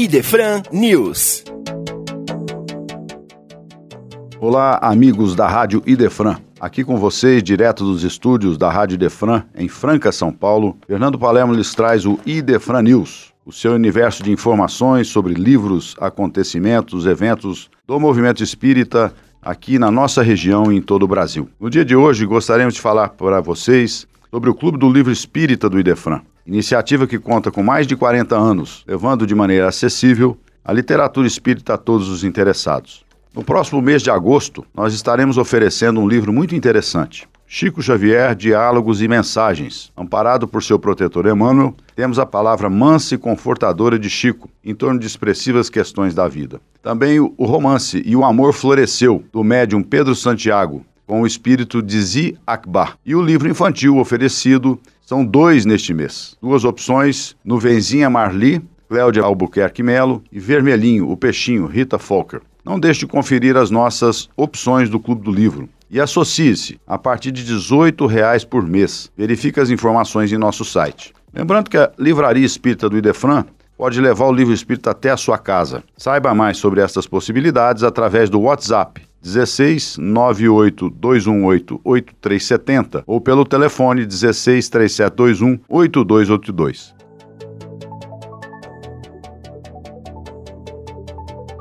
Idefran News. Olá, amigos da Rádio Idefran. Aqui com vocês, direto dos estúdios da Rádio Idefran, em Franca, São Paulo, Fernando Palermo lhes traz o Idefran News, o seu universo de informações sobre livros, acontecimentos, eventos do movimento espírita aqui na nossa região e em todo o Brasil. No dia de hoje, gostaríamos de falar para vocês sobre o Clube do Livro Espírita do Idefran. Iniciativa que conta com mais de 40 anos, levando de maneira acessível a literatura espírita a todos os interessados. No próximo mês de agosto, nós estaremos oferecendo um livro muito interessante. Chico Xavier, Diálogos e Mensagens. Amparado por seu protetor Emmanuel, temos a palavra mansa e confortadora de Chico, em torno de expressivas questões da vida. Também o romance E o Amor Floresceu, do médium Pedro Santiago, com o espírito de Zi Akbar. E o livro infantil oferecido são dois neste mês. Duas opções: Nuvenzinha Marli, Cléudia Albuquerque Melo e Vermelhinho, o Peixinho, Rita Folker. Não deixe de conferir as nossas opções do Clube do Livro. E associe-se a partir de R$ 18 por mês. Verifique as informações em nosso site. Lembrando que a Livraria Espírita do Idefran pode levar o livro espírita até a sua casa. Saiba mais sobre essas possibilidades através do WhatsApp 16 98 218 8370 ou pelo telefone 16 3721 8282.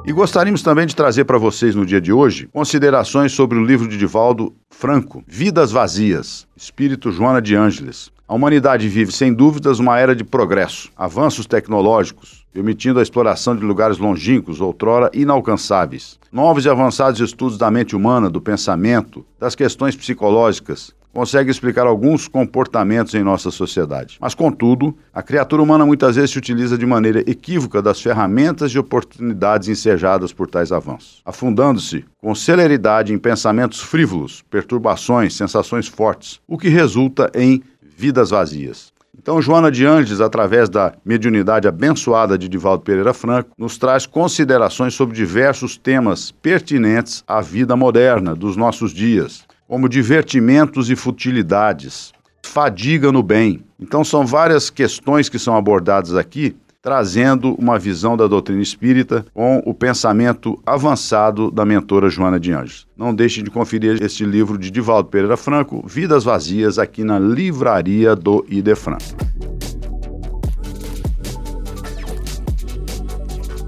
E gostaríamos também de trazer para vocês no dia de hoje considerações sobre o livro de Divaldo Franco, Vidas Vazias, Espírito Joana de Ângeles. A humanidade vive, sem dúvidas, uma era de progresso, avanços tecnológicos, permitindo a exploração de lugares longínquos, outrora inalcançáveis. Novos e avançados estudos da mente humana, do pensamento, das questões psicológicas, conseguem explicar alguns comportamentos em nossa sociedade. Mas, contudo, a criatura humana muitas vezes se utiliza de maneira equívoca das ferramentas e oportunidades ensejadas por tais avanços, afundando-se com celeridade em pensamentos frívolos, perturbações, sensações fortes, o que resulta em vidas vazias. Então, Joana de Andes, através da mediunidade abençoada de Divaldo Pereira Franco, nos traz considerações sobre diversos temas pertinentes à vida moderna dos nossos dias, como divertimentos e futilidades, fadiga no bem. Então, são várias questões que são abordadas aqui trazendo uma visão da doutrina espírita com o pensamento avançado da mentora Joana de Anjos. Não deixe de conferir este livro de Divaldo Pereira Franco, Vidas Vazias, aqui na livraria do Idefran.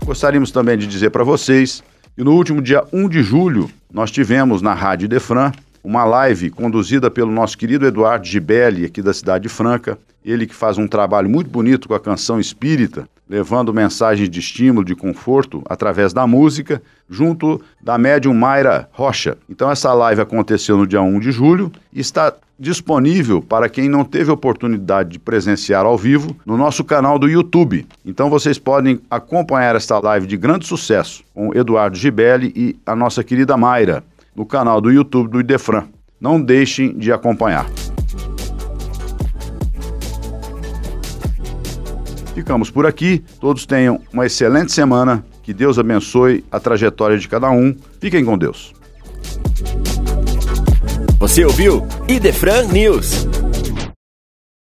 Gostaríamos também de dizer para vocês que no último dia 1 de julho nós tivemos na Rádio Idefran uma live conduzida pelo nosso querido Eduardo Gibelli, aqui da cidade de Franca. Ele que faz um trabalho muito bonito com a canção espírita, levando mensagens de estímulo, de conforto através da música, junto da médium Mayra Rocha. Então essa live aconteceu no dia 1 de julho e está disponível para quem não teve oportunidade de presenciar ao vivo no nosso canal do YouTube. Então vocês podem acompanhar esta live de grande sucesso com Eduardo Gibelli e a nossa querida Mayra no canal do YouTube do Idefran. Não deixem de acompanhar. Ficamos por aqui. Todos tenham uma excelente semana. Que Deus abençoe a trajetória de cada um. Fiquem com Deus. Você ouviu Idefran News.